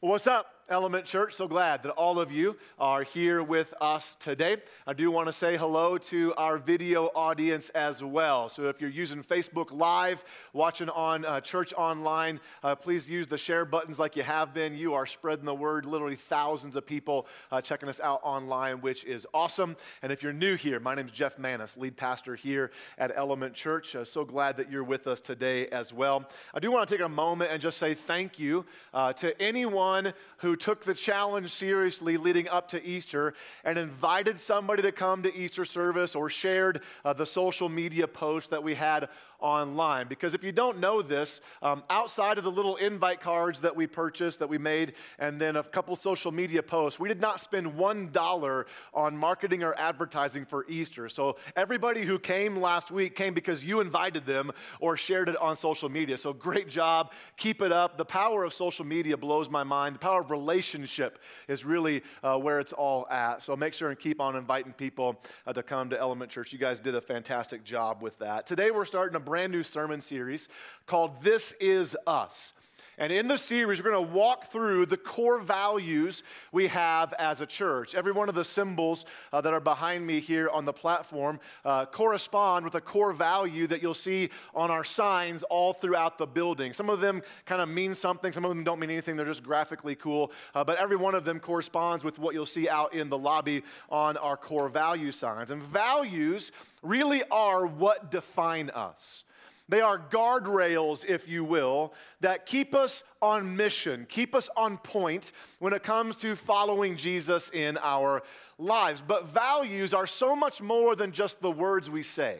What's up? Element Church. So glad that all of you are here with us today. I do want to say hello to our video audience as well. So if you're using Facebook Live, watching on uh, Church Online, uh, please use the share buttons like you have been. You are spreading the word. Literally thousands of people uh, checking us out online, which is awesome. And if you're new here, my name is Jeff Manis, lead pastor here at Element Church. Uh, so glad that you're with us today as well. I do want to take a moment and just say thank you uh, to anyone who took the challenge seriously leading up to Easter and invited somebody to come to Easter service or shared uh, the social media post that we had online. Because if you don't know this, um, outside of the little invite cards that we purchased, that we made, and then a couple social media posts, we did not spend $1 on marketing or advertising for Easter. So everybody who came last week came because you invited them or shared it on social media. So great job. Keep it up. The power of social media blows my mind. The power of relationship is really uh, where it's all at. So make sure and keep on inviting people uh, to come to Element Church. You guys did a fantastic job with that. Today we're starting a brand new sermon series called This Is Us. And in the series, we're going to walk through the core values we have as a church. Every one of the symbols uh, that are behind me here on the platform uh, correspond with a core value that you'll see on our signs all throughout the building. Some of them kind of mean something, some of them don't mean anything, they're just graphically cool. Uh, but every one of them corresponds with what you'll see out in the lobby on our core value signs. And values really are what define us. They are guardrails, if you will, that keep us on mission, keep us on point when it comes to following Jesus in our lives. But values are so much more than just the words we say.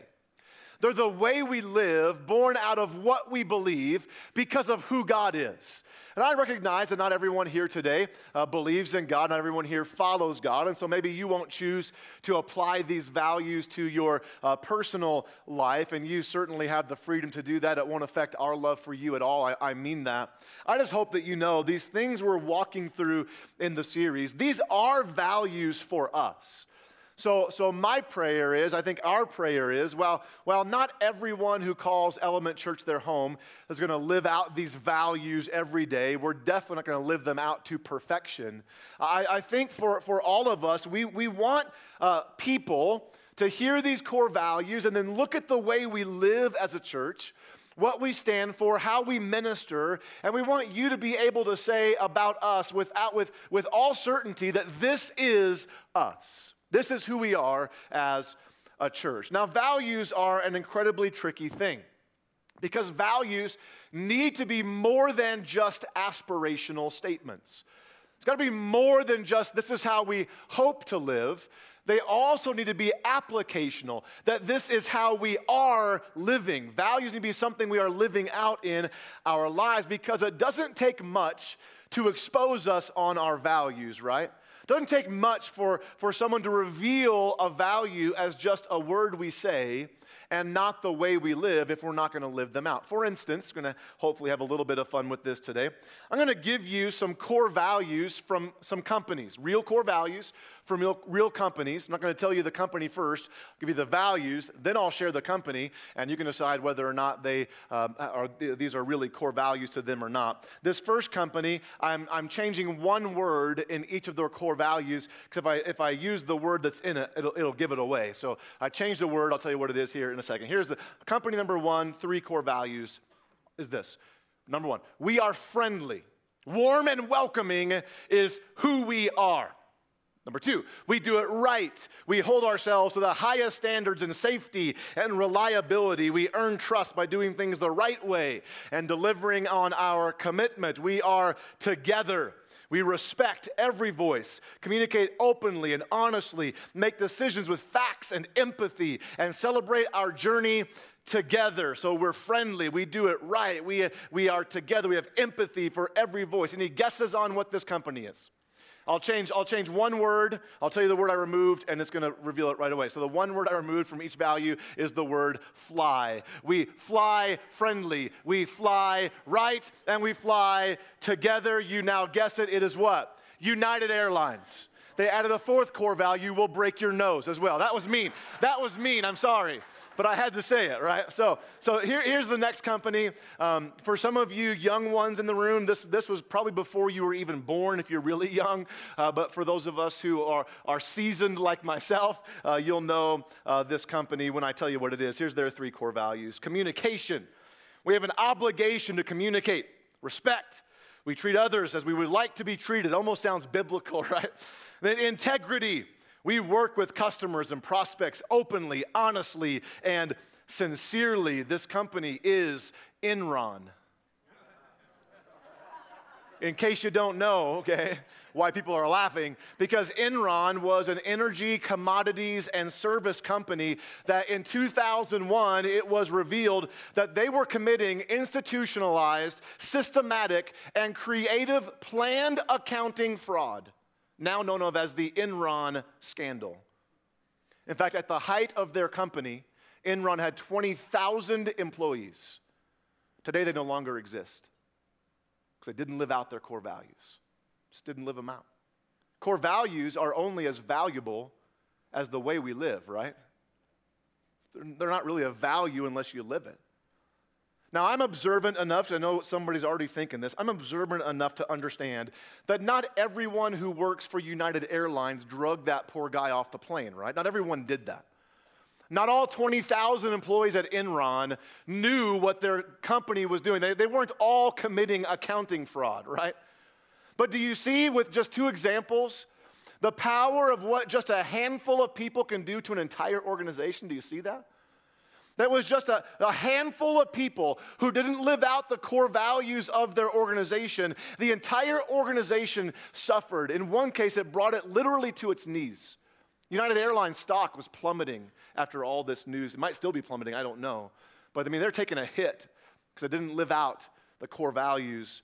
They're the way we live, born out of what we believe because of who God is. And I recognize that not everyone here today uh, believes in God, not everyone here follows God. And so maybe you won't choose to apply these values to your uh, personal life, and you certainly have the freedom to do that. It won't affect our love for you at all. I, I mean that. I just hope that you know these things we're walking through in the series, these are values for us. So, so my prayer is, I think our prayer is, well, well, not everyone who calls Element Church their home is going to live out these values every day. We're definitely not going to live them out to perfection. I, I think for, for all of us, we, we want uh, people to hear these core values and then look at the way we live as a church what we stand for, how we minister, and we want you to be able to say about us without, with, with all certainty that this is us. This is who we are as a church. Now, values are an incredibly tricky thing because values need to be more than just aspirational statements. It's got to be more than just this is how we hope to live. They also need to be applicational, that this is how we are living. Values need to be something we are living out in our lives because it doesn't take much to expose us on our values, right? Doesn't take much for, for someone to reveal a value as just a word we say and not the way we live if we're not going to live them out. For instance, going to hopefully have a little bit of fun with this today. I'm going to give you some core values from some companies, real core values from real, real companies. I'm not going to tell you the company first, I'll give you the values, then I'll share the company, and you can decide whether or not they um, are, these are really core values to them or not. This first company, I'm, I'm changing one word in each of their core values, because if I, if I use the word that's in it, it'll, it'll give it away. So I changed the word, I'll tell you what it is here in a second. Here's the company number one, three core values is this. Number one, we are friendly. Warm and welcoming is who we are. Number two, we do it right. We hold ourselves to the highest standards in safety and reliability. We earn trust by doing things the right way and delivering on our commitment. We are together. We respect every voice, communicate openly and honestly, make decisions with facts and empathy, and celebrate our journey together. So we're friendly, we do it right, we, we are together, we have empathy for every voice. Any guesses on what this company is? I'll change, I'll change one word. I'll tell you the word I removed, and it's going to reveal it right away. So the one word I removed from each value is the word fly. We fly friendly. We fly right, and we fly together. You now guess it. It is what? United Airlines. They added a fourth core value, will break your nose as well. That was mean. That was mean. I'm sorry. But I had to say it, right? So, so here, here's the next company. Um, for some of you young ones in the room, this, this was probably before you were even born if you're really young. Uh, but for those of us who are, are seasoned like myself, uh, you'll know uh, this company when I tell you what it is. Here's their three core values communication. We have an obligation to communicate, respect. We treat others as we would like to be treated. Almost sounds biblical, right? Then integrity. We work with customers and prospects openly, honestly, and sincerely. This company is Enron. In case you don't know, okay, why people are laughing, because Enron was an energy, commodities, and service company that in 2001 it was revealed that they were committing institutionalized, systematic, and creative planned accounting fraud now known of as the Enron scandal. In fact, at the height of their company, Enron had 20,000 employees. Today, they no longer exist because they didn't live out their core values, just didn't live them out. Core values are only as valuable as the way we live, right? They're not really a value unless you live it. Now, I'm observant enough to know somebody's already thinking this. I'm observant enough to understand that not everyone who works for United Airlines drugged that poor guy off the plane, right? Not everyone did that. Not all 20,000 employees at Enron knew what their company was doing. They, they weren't all committing accounting fraud, right? But do you see, with just two examples, the power of what just a handful of people can do to an entire organization? Do you see that? That was just a, a, handful of people who didn't live out the core values of their organization. The entire organization suffered. In one case, it brought it literally to its knees. United Airlines stock was plummeting after all this news. It might still be plummeting, I don't know. But I mean, they're taking a hit because it didn't live out the core values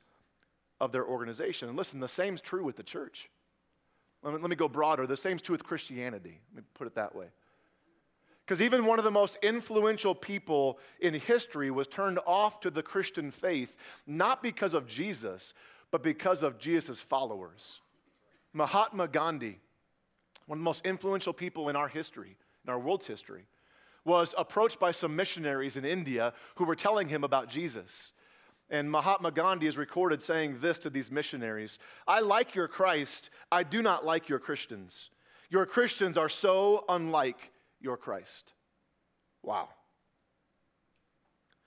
of their organization. And listen, the same's true with the church. Let me, let me go broader. The same's true with Christianity. Let me put it that way. Because even one of the most influential people in history was turned off to the Christian faith, not because of Jesus, but because of Jesus' followers. Mahatma Gandhi, one of the most influential people in our history, in our world's history, was approached by some missionaries in India who were telling him about Jesus. And Mahatma Gandhi is recorded saying this to these missionaries I like your Christ, I do not like your Christians. Your Christians are so unlike your Christ. Wow.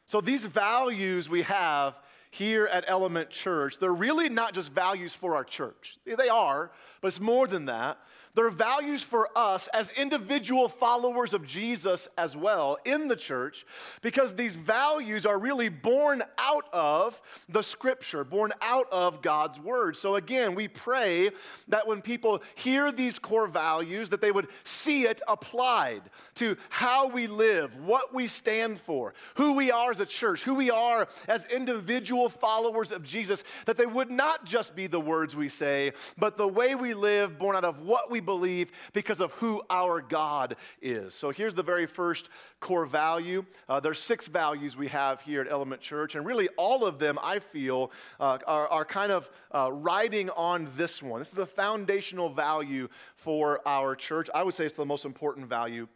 So, these values we have here at Element Church, they're really not just values for our church. They are, but it's more than that. They're values for us as individual followers of Jesus as well in the church because these values are really born out of the scripture, born out of God's word. So again, we pray that when people hear these core values that they would see it applied to how we live, what we stand for, who we are as a church, who we are as individual followers of Jesus, that they would not just be the words we say, but the way we live born out of what we believe because of who our God is. So here's the very first core value. Uh, there's six values we have here at Element Church, and really all of them, I feel, uh, are, are, kind of uh, riding on this one. This is the foundational value for our church. I would say it's the most important value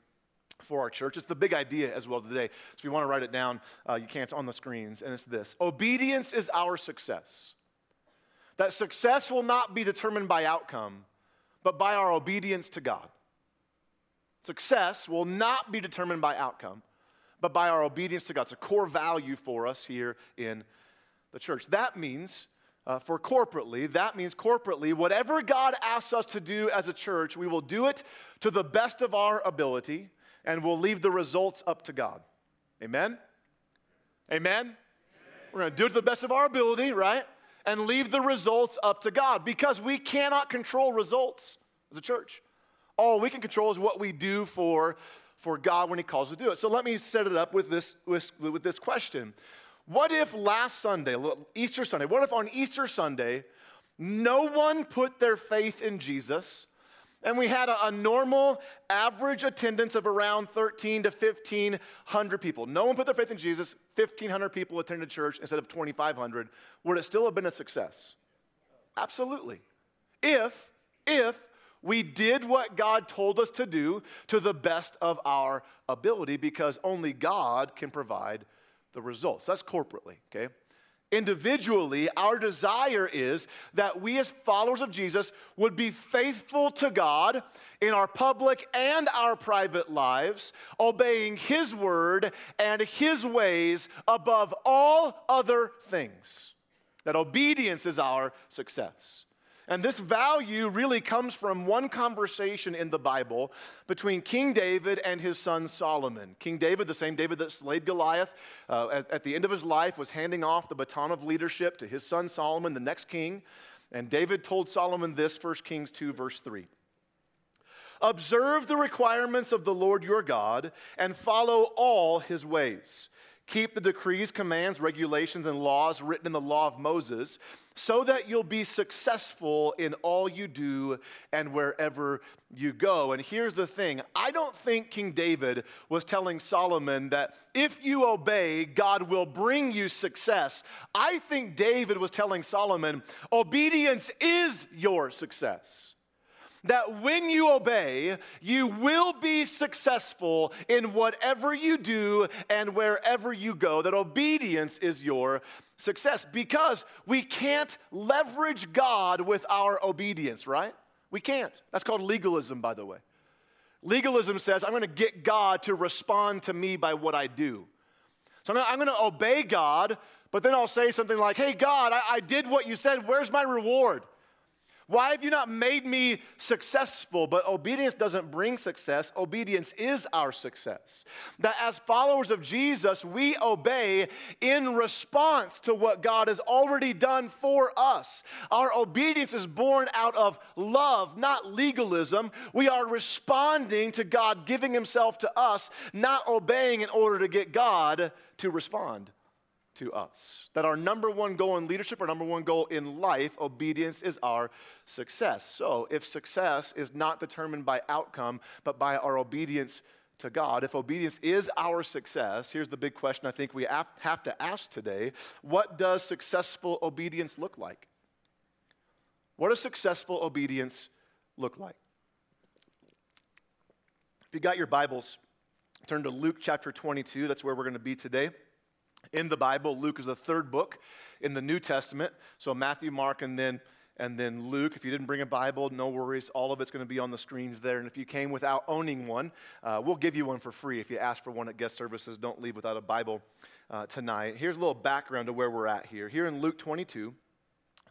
for our church. It's the big idea as well today. So if you want to write it down, uh, you can. It's on the screens, and it's this Obedience is our success. That success will not be determined by outcome, but by our obedience to God. Success will not be determined by outcome, but by our obedience to God. It's a core value for us here in the church. That means, uh, for corporately, that means corporately, whatever God asks us to do as a church, we will do it to the best of our ability and we'll leave the results up to God. Amen? Amen? Amen. We're going to do it to the best of our ability, right? and leave the results up to God because we cannot control results as a church. All we can control is what we do for, for God when He calls us to do it. So let me set it up with this, with, with this question. What if last Sunday, Easter Sunday, what if on Easter Sunday, no one put their faith in Jesus and we had a, a, normal average attendance of around 13 to 1,500 people. No one put their faith in Jesus. 1,500 people attended church instead of 2,500. Would it still have been a success? Absolutely. If, if We did what God told us to do to the best of our ability because only God can provide the results. That's corporately, okay? Individually, our desire is that we, as followers of Jesus, would be faithful to God in our public and our private lives, obeying His word and His ways above all other things. That obedience is our success. And this value really comes from one conversation in the Bible between King David and his son Solomon. King David, the same David that slayed Goliath, uh, at, at the end of his life was handing off the baton of leadership to his son Solomon, the next king. And David told Solomon this, 1 Kings 2, verse 3. Observe the requirements of the Lord your God and follow all his ways Keep the decrees, commands, regulations, and laws written in the law of Moses so that you'll be successful in all you do and wherever you go. And here's the thing I don't think King David was telling Solomon that if you obey, God will bring you success. I think David was telling Solomon, obedience is your success that when you obey, you will be successful in whatever you do and wherever you go. That obedience is your success because we can't leverage God with our obedience, right? We can't. That's called legalism, by the way. Legalism says, I'm going to get God to respond to me by what I do. So I'm going to obey God, but then I'll say something like, Hey, God, I, I did what you said. Where's my reward? Why have you not made me successful? But obedience doesn't bring success. Obedience is our success. That as followers of Jesus, we obey in response to what God has already done for us. Our obedience is born out of love, not legalism. We are responding to God giving Himself to us, not obeying in order to get God to respond to us. That our number one goal in leadership, our number one goal in life, obedience is our success. So if success is not determined by outcome, but by our obedience to God, if obedience is our success, here's the big question I think we have to ask today what does successful obedience look like? What does successful obedience look like? If you got your Bibles, turn to Luke chapter 22. That's where we're going to be today in the Bible. Luke is the third book in the New Testament. So Matthew, Mark, and then and then Luke. If you didn't bring a Bible, no worries. All of it's going to be on the screens there. And if you came without owning one, uh, we'll give you one for free. If you ask for one at guest services, don't leave without a Bible uh, tonight. Here's a little background to where we're at here. Here in Luke 22,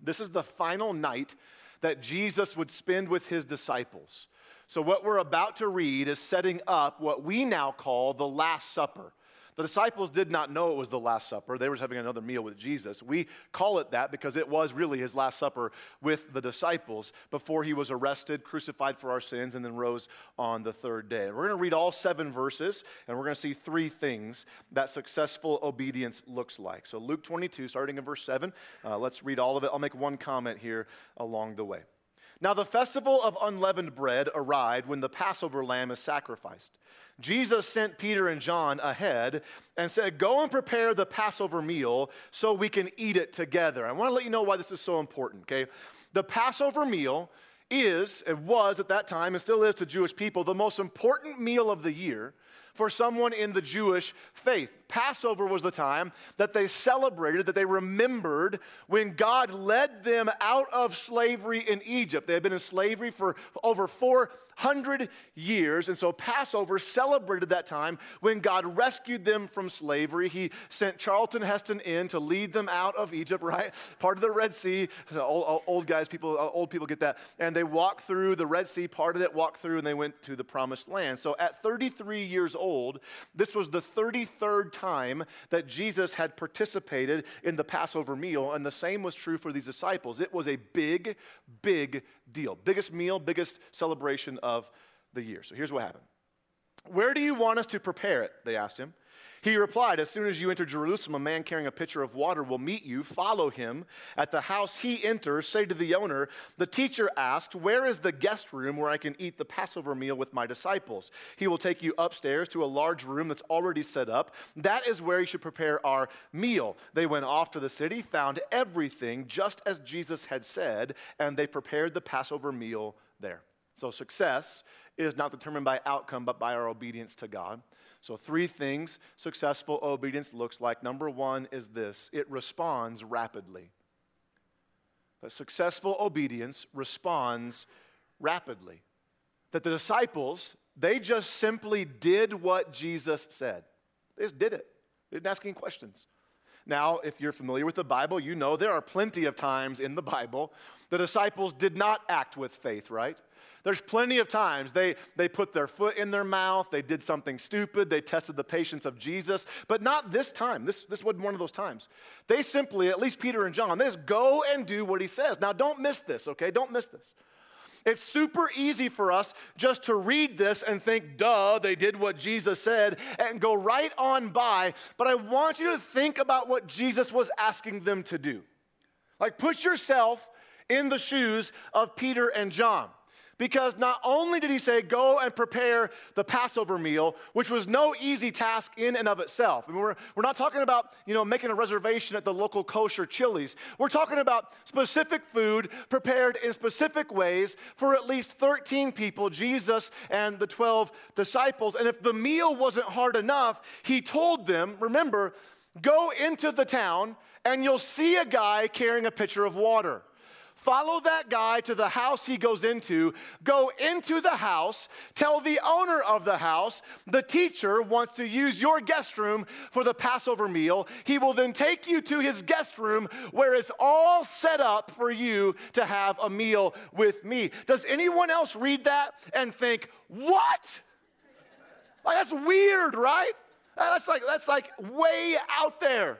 this is the final night that Jesus would spend with his disciples. So, what we're about to read is setting up what we now call the Last Supper. The disciples did not know it was the Last Supper. They were having another meal with Jesus. We call it that because it was really his Last Supper with the disciples before he was arrested, crucified for our sins, and then rose on the third day. We're going to read all seven verses, and we're going to see three things that successful obedience looks like. So, Luke 22, starting in verse 7, uh, let's read all of it. I'll make one comment here along the way. Now, the festival of unleavened bread arrived when the Passover lamb is sacrificed. Jesus sent Peter and John ahead and said, Go and prepare the Passover meal so we can eat it together. I want to let you know why this is so important, okay? The Passover meal is, it was at that time, and still is to Jewish people, the most important meal of the year for someone in the Jewish faith. Passover was the time that they celebrated, that they remembered when God led them out of slavery in Egypt. They had been in slavery for over 400 years, and so Passover celebrated that time when God rescued them from slavery. He sent Charlton Heston in to lead them out of Egypt, right? Part of the Red Sea. Old, old guys, people, uh, old people get that. And they walked through the Red Sea, parted it, walked through, and they went to the promised land. So at 33 years old, this was the 33rd time that Jesus had participated in the Passover meal, and the same was true for these disciples. It was a big, big deal. Biggest meal, biggest celebration of the year. So here's what happened. Where do you want us to prepare it? They asked him. He replied, As soon as you enter Jerusalem, a man carrying a pitcher of water will meet you. Follow him. At the house he enters, say to the owner, The teacher asked, Where is the guest room where I can eat the Passover meal with my disciples? He will take you upstairs to a large room that's already set up. That is where you should prepare our meal. They went off to the city, found everything just as Jesus had said, and they prepared the Passover meal there. So success is not determined by outcome, but by our obedience to God. So, three things successful obedience looks like. Number one is this it responds rapidly. That successful obedience responds rapidly. That the disciples, they just simply did what Jesus said. They just did it. They didn't ask any questions. Now, if you're familiar with the Bible, you know there are plenty of times in the Bible the disciples did not act with faith, right? There's plenty of times they, they put their foot in their mouth, they did something stupid, they tested the patience of Jesus, but not this time. This, this wasn't one of those times. They simply, at least Peter and John, they just go and do what he says. Now, don't miss this, okay? Don't miss this. It's super easy for us just to read this and think, duh, they did what Jesus said, and go right on by. But I want you to think about what Jesus was asking them to do. Like, put yourself in the shoes of Peter and John. Because not only did he say, go and prepare the Passover meal, which was no easy task in and of itself. I mean, we're, we're not talking about, you know, making a reservation at the local kosher Chili's. We're talking about specific food prepared in specific ways for at least 13 people, Jesus and the 12 disciples. And if the meal wasn't hard enough, he told them, remember, go into the town and you'll see a guy carrying a pitcher of water. Follow that guy to the house he goes into. Go into the house. Tell the owner of the house the teacher wants to use your guest room for the Passover meal. He will then take you to his guest room where it's all set up for you to have a meal with me. Does anyone else read that and think, what? Like, that's weird, right? That's like, that's like way out there.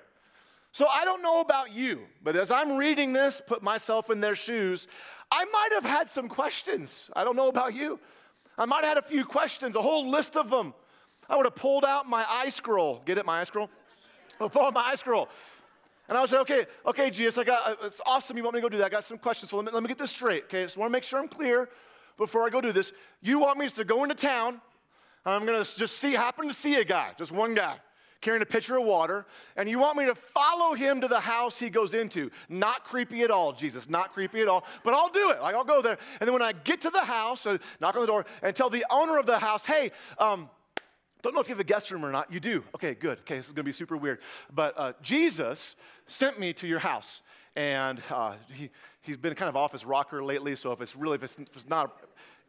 So I don't know about you, but as I'm reading this, put myself in their shoes, I might have had some questions. I don't know about you. I might have had a few questions, a whole list of them. I would have pulled out my iScroll. Get it, my iScroll? I would pull out my iScroll. And I would say, okay, okay, Jesus, I got, uh, it's awesome you want me to go do that. I got some questions. So let me, let me get this straight, okay? I just want to make sure I'm clear before I go do this. You want me to go into town. I'm going to just see, happen to see a guy, just one guy carrying a pitcher of water, and you want me to follow him to the house he goes into. Not creepy at all, Jesus, not creepy at all, but I'll do it. Like, I'll go there. And then when I get to the house, I knock on the door and tell the owner of the house, hey, um, don't know if you have a guest room or not. You do. Okay, good. Okay, this is going to be super weird. But uh, Jesus sent me to your house. And uh, he, he's been kind of off his rocker lately. So if it's really, if it's, if it's not,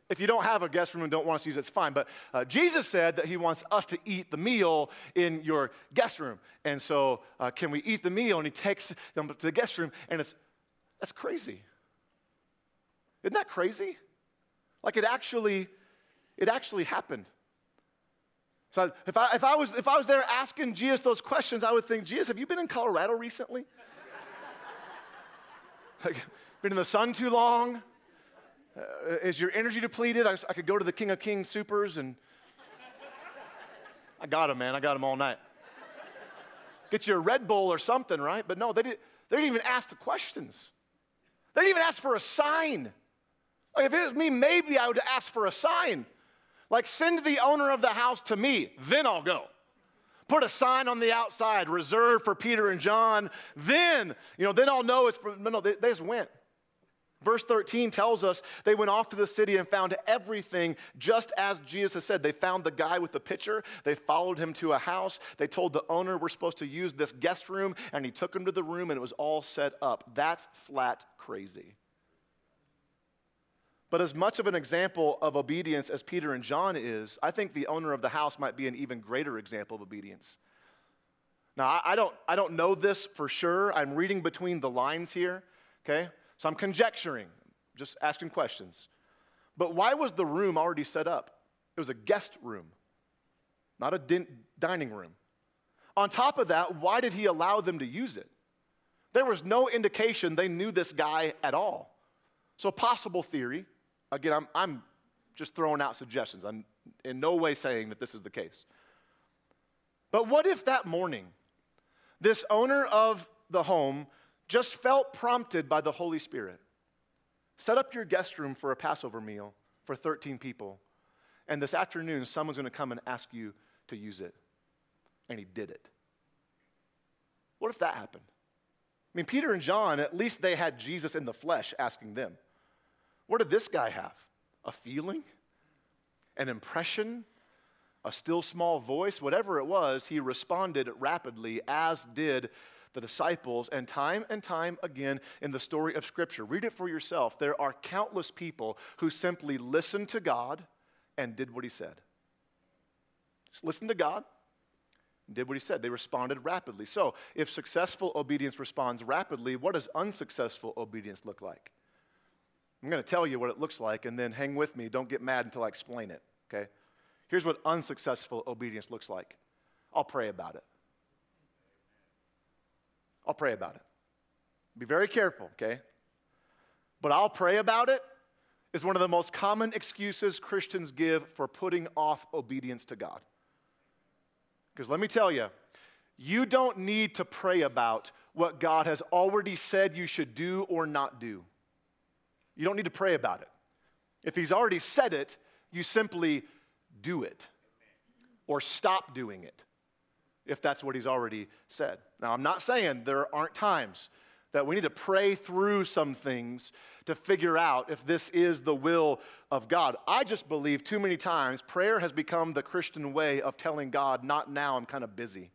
if you don't have a guest room and don't want us to use it, it's fine. But uh, Jesus said that he wants us to eat the meal in your guest room. And so, uh, can we eat the meal? And he takes them to the guest room, and it's that's crazy. Isn't that crazy? Like it actually, it actually happened. So if I, if I, was, if I was there asking Jesus those questions, I would think, Jesus, have you been in Colorado recently? like, been in the sun too long? Uh, is your energy depleted? I, I could go to the King of Kings Soopers and I got them, man. I got them all night. Get you a Red Bull or something, right? But no, they, did, they didn't even ask the questions. They didn't even ask for a sign. Like if it was me, maybe I would ask for a sign. Like send the owner of the house to me, then I'll go. Put a sign on the outside, reserved for Peter and John. Then, you know, then I'll know it's for, no, no, they, they just went. Verse 13 tells us they went off to the city and found everything just as Jesus had said. They found the guy with the pitcher. They followed him to a house. They told the owner we're supposed to use this guest room, and he took him to the room, and it was all set up. That's flat crazy. But as much of an example of obedience as Peter and John is, I think the owner of the house might be an even greater example of obedience. Now, I don't, I don't know this for sure. I'm reading between the lines here, okay? So I'm conjecturing, just asking questions. But why was the room already set up? It was a guest room, not a din- dining room. On top of that, why did he allow them to use it? There was no indication they knew this guy at all. So, possible theory again, I'm, I'm just throwing out suggestions. I'm in no way saying that this is the case. But what if that morning, this owner of the home just felt prompted by the Holy Spirit. Set up your guest room for a Passover meal for 13 people, and this afternoon, someone's going to come and ask you to use it. And he did it. What if that happened? I mean, Peter and John, at least they had Jesus in the flesh asking them. What did this guy have? a feeling, an impression, a still small voice, whatever it was, he responded rapidly, as did the disciples. And time and time again in the story of Scripture, read it for yourself. There are countless people who simply listened to God and did what he said. Just listened to God did what he said. They responded rapidly. So, if successful obedience responds rapidly, what does unsuccessful obedience look like? I'm going to tell you what it looks like, and then hang with me. Don't get mad until I explain it, okay? Here's what unsuccessful obedience looks like I'll pray about it. I'll pray about it. Be very careful, okay? But I'll pray about it is one of the most common excuses Christians give for putting off obedience to God. Because let me tell you, you don't need to pray about what God has already said you should do or not do. You don't need to pray about it. If He's already said it, you simply do it or stop doing it if that's what He's already said. Now, I'm not saying there aren't times that we need to pray through some things to figure out if this is the will of God. I just believe too many times prayer has become the Christian way of telling God, not now, I'm kind of busy.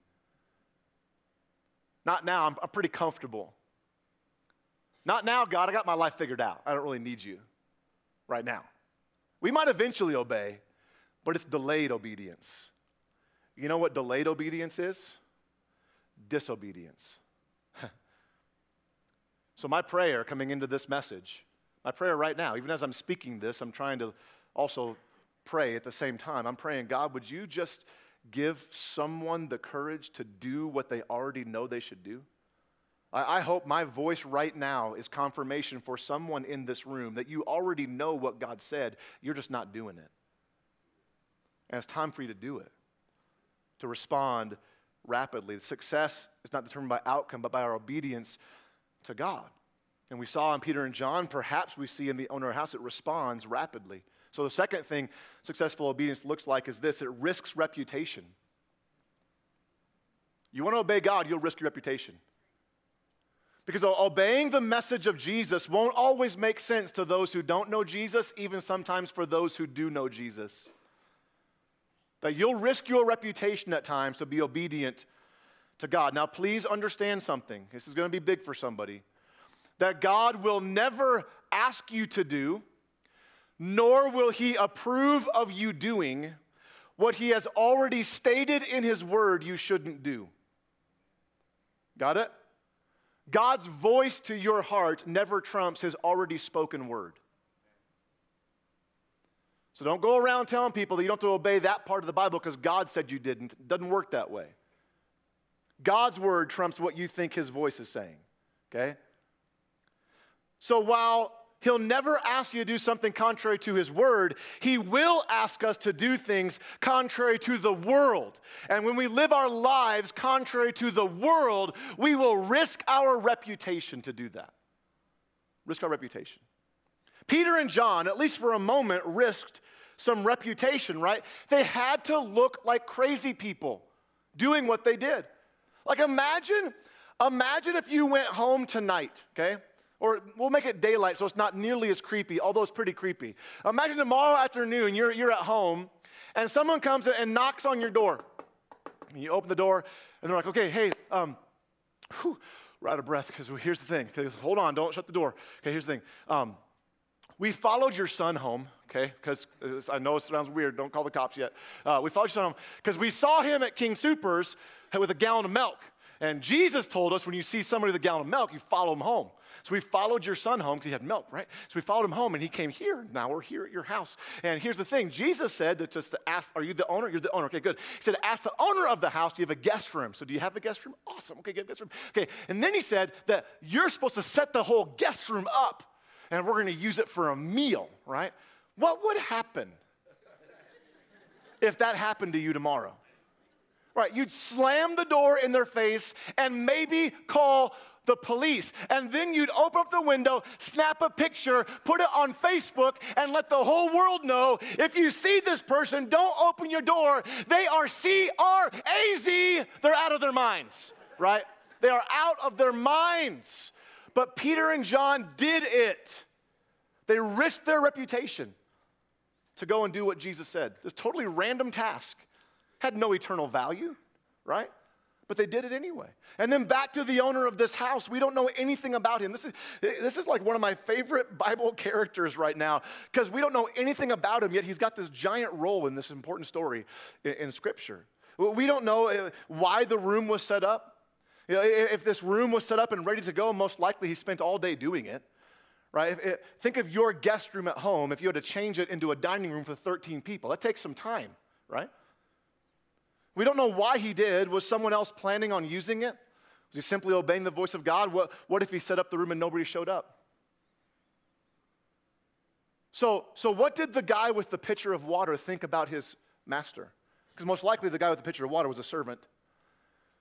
Not now, I'm, I'm pretty comfortable. Not now, God, I got my life figured out. I don't really need you right now. We might eventually obey, but it's delayed obedience. You know what delayed obedience is? Disobedience. So, my prayer coming into this message, my prayer right now, even as I'm speaking this, I'm trying to also pray at the same time. I'm praying, God, would you just give someone the courage to do what they already know they should do? I, hope my voice right now is confirmation for someone in this room that you already know what God said, you're just not doing it. And it's time for you to do it, to respond rapidly. Success is not determined by outcome, but by our obedience to God. And we saw in Peter and John, perhaps we see in the owner of house, it responds rapidly. So the second thing successful obedience looks like is this it risks reputation. You want to obey God, you'll risk your reputation. Because obeying the message of Jesus won't always make sense to those who don't know Jesus, even sometimes for those who do know Jesus. That you'll risk your reputation at times to be obedient to God. Now, please understand something. This is going to be big for somebody. That God will never ask you to do, nor will He approve of you doing what He has already stated in His Word you shouldn't do. Got it? God's voice to your heart never trumps His already spoken word. So don't go around telling people that you don't have to obey that part of the Bible because God said you didn't. It doesn't work that way. God's word trumps what you think his voice is saying, okay? So while he'll never ask you to do something contrary to his word, he will ask us to do things contrary to the world. And when we live our lives contrary to the world, we will risk our reputation to do that. Risk our reputation. Peter and John, at least for a moment, risked some reputation, right? They had to look like crazy people doing what they did. Like imagine, imagine if you went home tonight, okay? Or we'll make it daylight so it's not nearly as creepy, although it's pretty creepy. Imagine tomorrow afternoon you're, you're at home and someone comes and knocks on your door. And you open the door and they're like, okay, hey, um, whew, we're out of breath because here's the thing. Hold on, don't shut the door. Okay, here's the thing. Um, we followed your son home, okay? Because I know it sounds weird. Don't call the cops yet. Uh, we followed your son home because we saw him at King Soopers with a gallon of milk. And Jesus told us when you see somebody with a gallon of milk, you follow him home. So we followed your son home because he had milk, right? So we followed him home and he came here. Now we're here at your house. And here's the thing Jesus said to just to ask, Are you the owner? You're the owner. Okay, good. He said, Ask the owner of the house, do you have a guest room? So do you have a guest room? Awesome. Okay, get a guest room. Okay. And then he said that you're supposed to set the whole guest room up and we're going to use it for a meal, right? What would happen if that happened to you tomorrow? Right, you'd slam the door in their face and maybe call the police. And then you'd open up the window, snap a picture, put it on Facebook, and let the whole world know if you see this person, don't open your door. They are C R A Z. They're out of their minds, right? They are out of their minds. But Peter and John did it. They risked their reputation. To go and do what Jesus said. This totally random task. Had no eternal value, right? But they did it anyway. And then back to the owner of this house. We don't know anything about him. This is, this is like one of my favorite Bible characters right now because we don't know anything about him, yet he's got this giant role in this important story in, in Scripture. We don't know uh, why the room was set up. If this room was set up and ready to go, most likely he spent all day doing it. Right? If, think of your guest room at home if you had to change it into a dining room for 13 people. That takes some time, right? We don't know why he did. Was someone else planning on using it? Was he simply obeying the voice of God? What, what if he set up the room and nobody showed up? So, so, what did the guy with the pitcher of water think about his master? Because most likely the guy with the pitcher of water was a servant.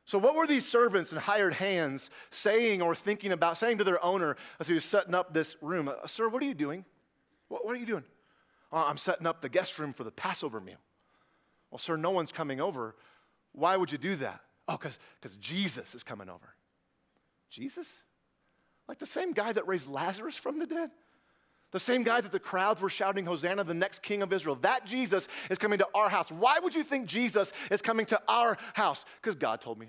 So, what were these servants and hired hands saying or thinking about, saying to their owner as he was setting up this room? Uh, Sir, what are you doing? What, what are you doing? Oh, I'm setting up the guest room for the Passover meal. Well, sir, no one's coming over. Why would you do that? Oh, because Jesus is coming over. Jesus? Like the same guy that raised Lazarus from the dead? The same guy that the crowds were shouting, Hosanna, the next king of Israel. That Jesus is coming to our house. Why would you think Jesus is coming to our house? Because God told me.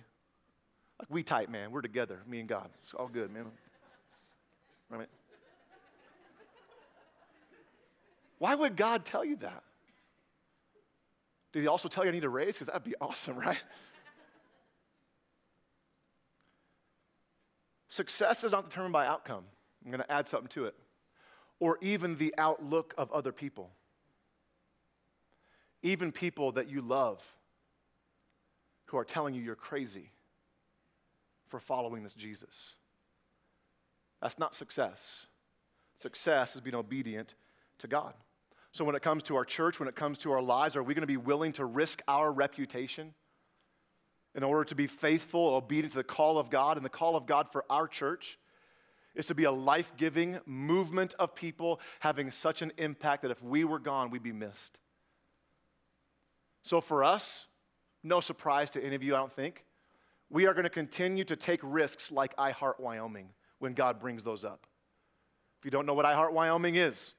Like we tight, man. We're together, me and God. It's all good, man. Why would God tell you that? Did he also tell you I need a raise? Because that'd be awesome, right? Success is not determined by outcome. I'm going to add something to it. Or even the outlook of other people. Even people that you love who are telling you you're crazy for following this Jesus. That's not success. Success is being obedient to God. So, when it comes to our church, when it comes to our lives, are we going to be willing to risk our reputation in order to be faithful, obedient to the call of God? And the call of God for our church is to be a life giving movement of people having such an impact that if we were gone, we'd be missed. So, for us, no surprise to any of you, I don't think, we are going to continue to take risks like I Heart Wyoming when God brings those up. If you don't know what I Heart Wyoming is,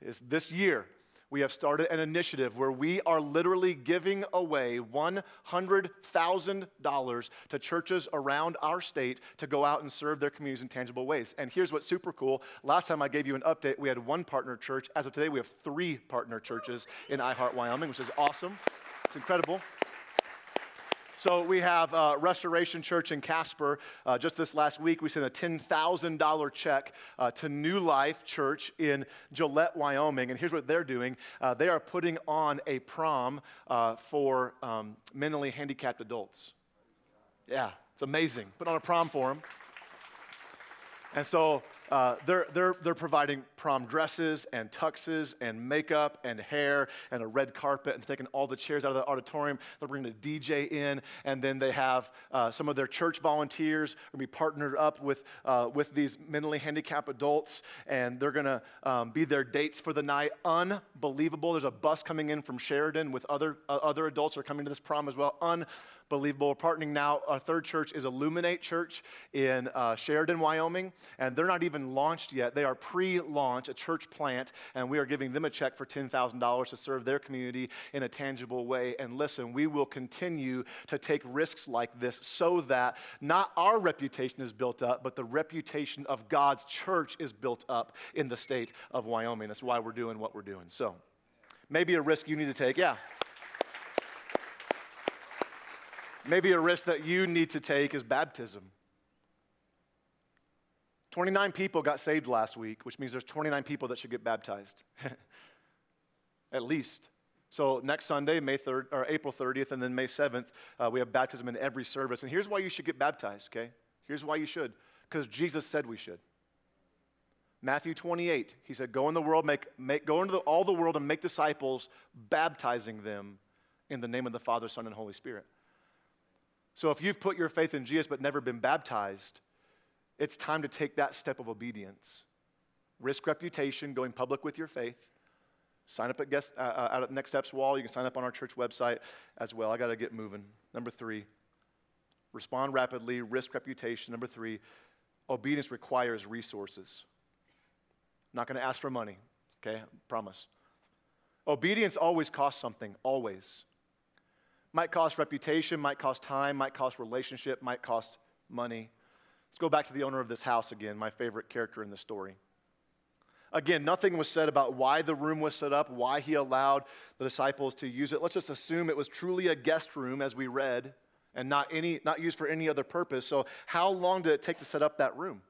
is this year we have started an initiative where we are literally giving away $100,000 to churches around our state to go out and serve their communities in tangible ways. And here's what's super cool. Last time I gave you an update, we had one partner church. As of today, we have three partner churches in iHeart Wyoming, which is awesome. It's incredible. So we have uh, Restoration Church in Casper. Uh, just this last week, we sent a $10,000 check uh, to New Life Church in Gillette, Wyoming. And here's what they're doing uh, they are putting on a prom uh, for um, mentally handicapped adults. Yeah, it's amazing. Put on a prom for them. And so uh, they're, they're, they're providing prom dresses and tuxes and makeup and hair and a red carpet and taking all the chairs out of the auditorium. They're bringing a DJ in, and then they have uh, some of their church volunteers going to be partnered up with, uh, with these mentally handicapped adults, and they're going to um, be their dates for the night. Unbelievable. There's a bus coming in from Sheridan with other, uh, other adults who are coming to this prom as well. Unbelievable. We're partnering now. Our third church is Illuminate Church in uh, Sheridan, Wyoming, and they're not even launched yet. They are pre launch, a church plant, and we are giving them a check for $10,000 to serve their community in a tangible way. And listen, we will continue to take risks like this so that not our reputation is built up, but the reputation of God's church is built up in the state of Wyoming. That's why we're doing what we're doing. So, maybe a risk you need to take. Yeah. Maybe a risk that you need to take is baptism. 29 people got saved last week, which means there's 29 people that should get baptized. At least. So next Sunday, May 3rd, or April 30th, and then May 7th, uh, we have baptism in every service. And here's why you should get baptized, okay? Here's why you should. Because Jesus said we should. Matthew 28, he said, Go in the world, make, make, go into the, all the world and make disciples, baptizing them in the name of the Father, Son, and Holy Spirit. So if you've put your faith in Jesus but never been baptized, it's time to take that step of obedience. Risk reputation, going public with your faith. Sign up at, guest, uh, uh, out at Next Steps Wall. You can sign up on our church website as well. I got to get moving. Number three, respond rapidly, risk reputation. Number three, obedience requires resources. Not going to ask for money, okay? Promise. Obedience always costs something, always. Might cost reputation, might cost time, might cost relationship, might cost money. Let's go back to the owner of this house again, my favorite character in the story. Again, nothing was said about why the room was set up, why he allowed the disciples to use it. Let's just assume it was truly a guest room, as we read, and not, any, not used for any other purpose. So, how long did it take to set up that room?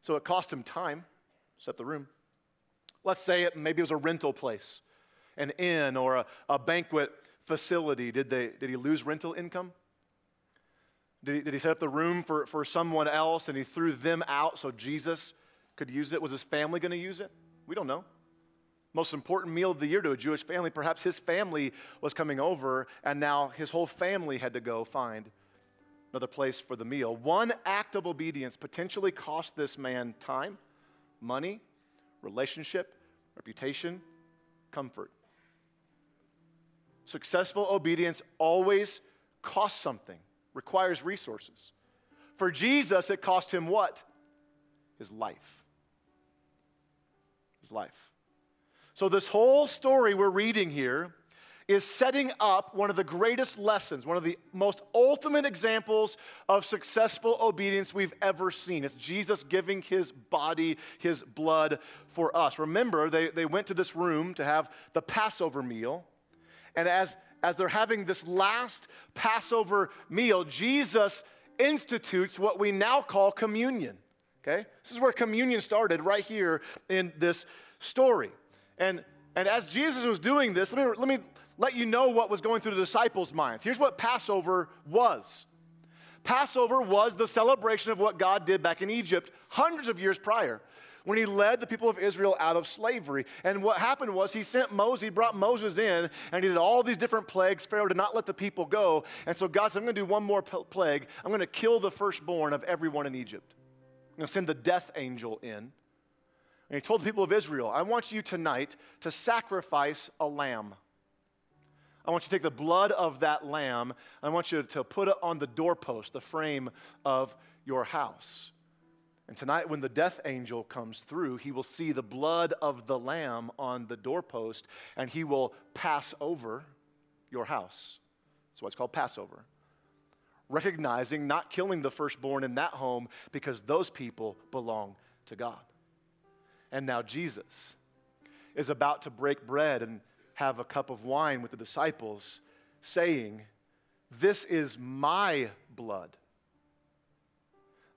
So, it cost him time, to set the room. Let's say it maybe it was a rental place, an inn or a, a banquet facility. Did, they, did he lose rental income? Did he, did he set up the room for, for someone else and he threw them out so Jesus could use it? Was his family going to use it? We don't know. Most important meal of the year to a Jewish family. Perhaps his family was coming over and now his whole family had to go find another place for the meal. One act of obedience potentially cost this man time, money, relationship, reputation, comfort. Successful obedience always costs something, requires resources. For Jesus, it cost him what? His life. His life. So, this whole story we're reading here is setting up one of the greatest lessons, one of the most ultimate examples of successful obedience we've ever seen. It's Jesus giving his body, his blood for us. Remember, they, they went to this room to have the Passover meal. And as, as they're having this last Passover meal, Jesus institutes what we now call communion. Okay? This is where communion started, right here in this story. And, and as Jesus was doing this, let me, let me let you know what was going through the disciples' minds. Here's what Passover was Passover was the celebration of what God did back in Egypt hundreds of years prior when he led the people of Israel out of slavery. And what happened was he sent Moses, he brought Moses in, and he did all these different plagues. Pharaoh did not let the people go. And so God said, I'm going to do one more plague. I'm going to kill the firstborn of everyone in Egypt. I'm going to send the death angel in. And he told the people of Israel, I want you tonight to sacrifice a lamb. I want you to take the blood of that lamb. I want you to put it on the doorpost, the frame of your house. And tonight, when the death angel comes through, he will see the blood of the lamb on the doorpost and he will pass over your house. That's why it's called Passover. Recognizing not killing the firstborn in that home because those people belong to God. And now Jesus is about to break bread and have a cup of wine with the disciples, saying, This is my blood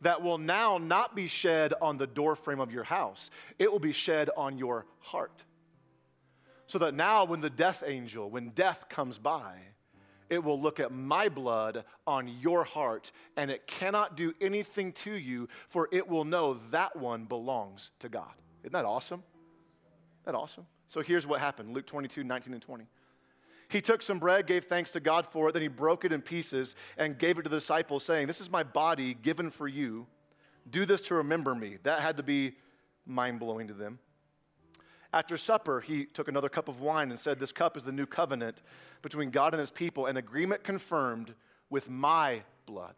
that will now not be shed on the doorframe of your house, it will be shed on your heart. So that now, when the death angel, when death comes by, it will look at my blood on your heart, and it cannot do anything to you, for it will know that one belongs to God. Isn't that awesome? Isn't that awesome? So here's what happened Luke 22, 19 and 20. He took some bread, gave thanks to God for it, then he broke it in pieces and gave it to the disciples, saying, This is my body given for you. Do this to remember me. That had to be mind blowing to them. After supper, he took another cup of wine and said, This cup is the new covenant between God and his people, an agreement confirmed with my blood.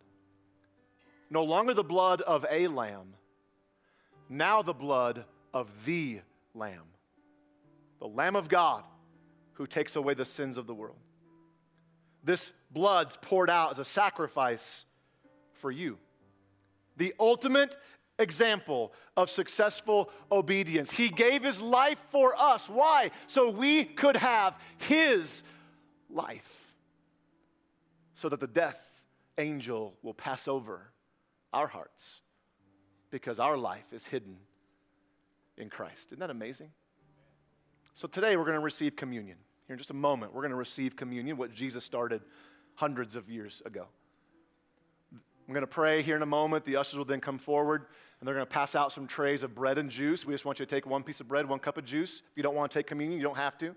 No longer the blood of a lamb, now the blood of the lamb the Lamb of God who takes away the sins of the world. This blood's poured out as a sacrifice for you. The ultimate example of successful obedience. He gave his life for us. Why? So we could have his life. So that the death angel will pass over our hearts because our life is hidden in Christ. Isn't that amazing? So today we're going to receive communion. Here in just a moment, we're going to receive communion, what Jesus started hundreds of years ago. I'm going to pray here in a moment. The ushers will then come forward and they're going to pass out some trays of bread and juice. We just want you to take one piece of bread, one cup of juice. If you don't want to take communion, you don't have to.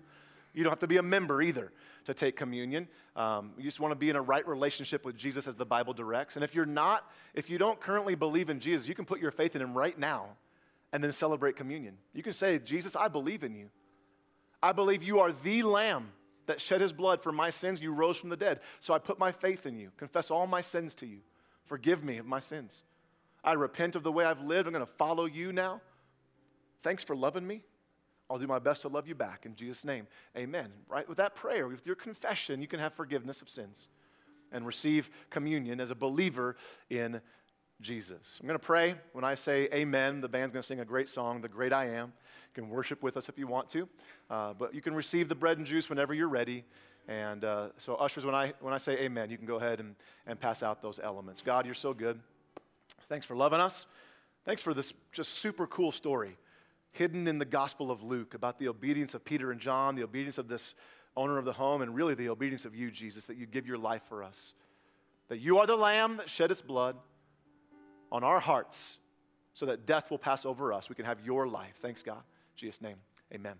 You don't have to be a member either to take communion. Um, you just want to be in a right relationship with Jesus as the Bible directs. And if you're not, if you don't currently believe in Jesus, you can put your faith in Him right now and then celebrate communion. You can say, Jesus, I believe in you. I believe you are the lamb that shed his blood for my sins. You rose from the dead. So I put my faith in you, confess all my sins to you. Forgive me of my sins. I repent of the way I've lived. I'm going to follow you now. Thanks for loving me. I'll do my best to love you back. In Jesus' name, amen. Right? With that prayer, with your confession, you can have forgiveness of sins and receive communion as a believer in Jesus. I'm going to pray. When I say amen, the band's going to sing a great song, The Great I Am. You can worship with us if you want to, uh, but you can receive the bread and juice whenever you're ready. And uh, so, ushers, when I, when I say amen, you can go ahead and, and pass out those elements. God, you're so good. Thanks for loving us. Thanks for this just super cool story hidden in the Gospel of Luke about the obedience of Peter and John, the obedience of this owner of the home, and really the obedience of you, Jesus, that you give your life for us. That you are the lamb that shed its blood on our hearts so that death will pass over us. We can have your life. Thanks, God. In Jesus' name, amen.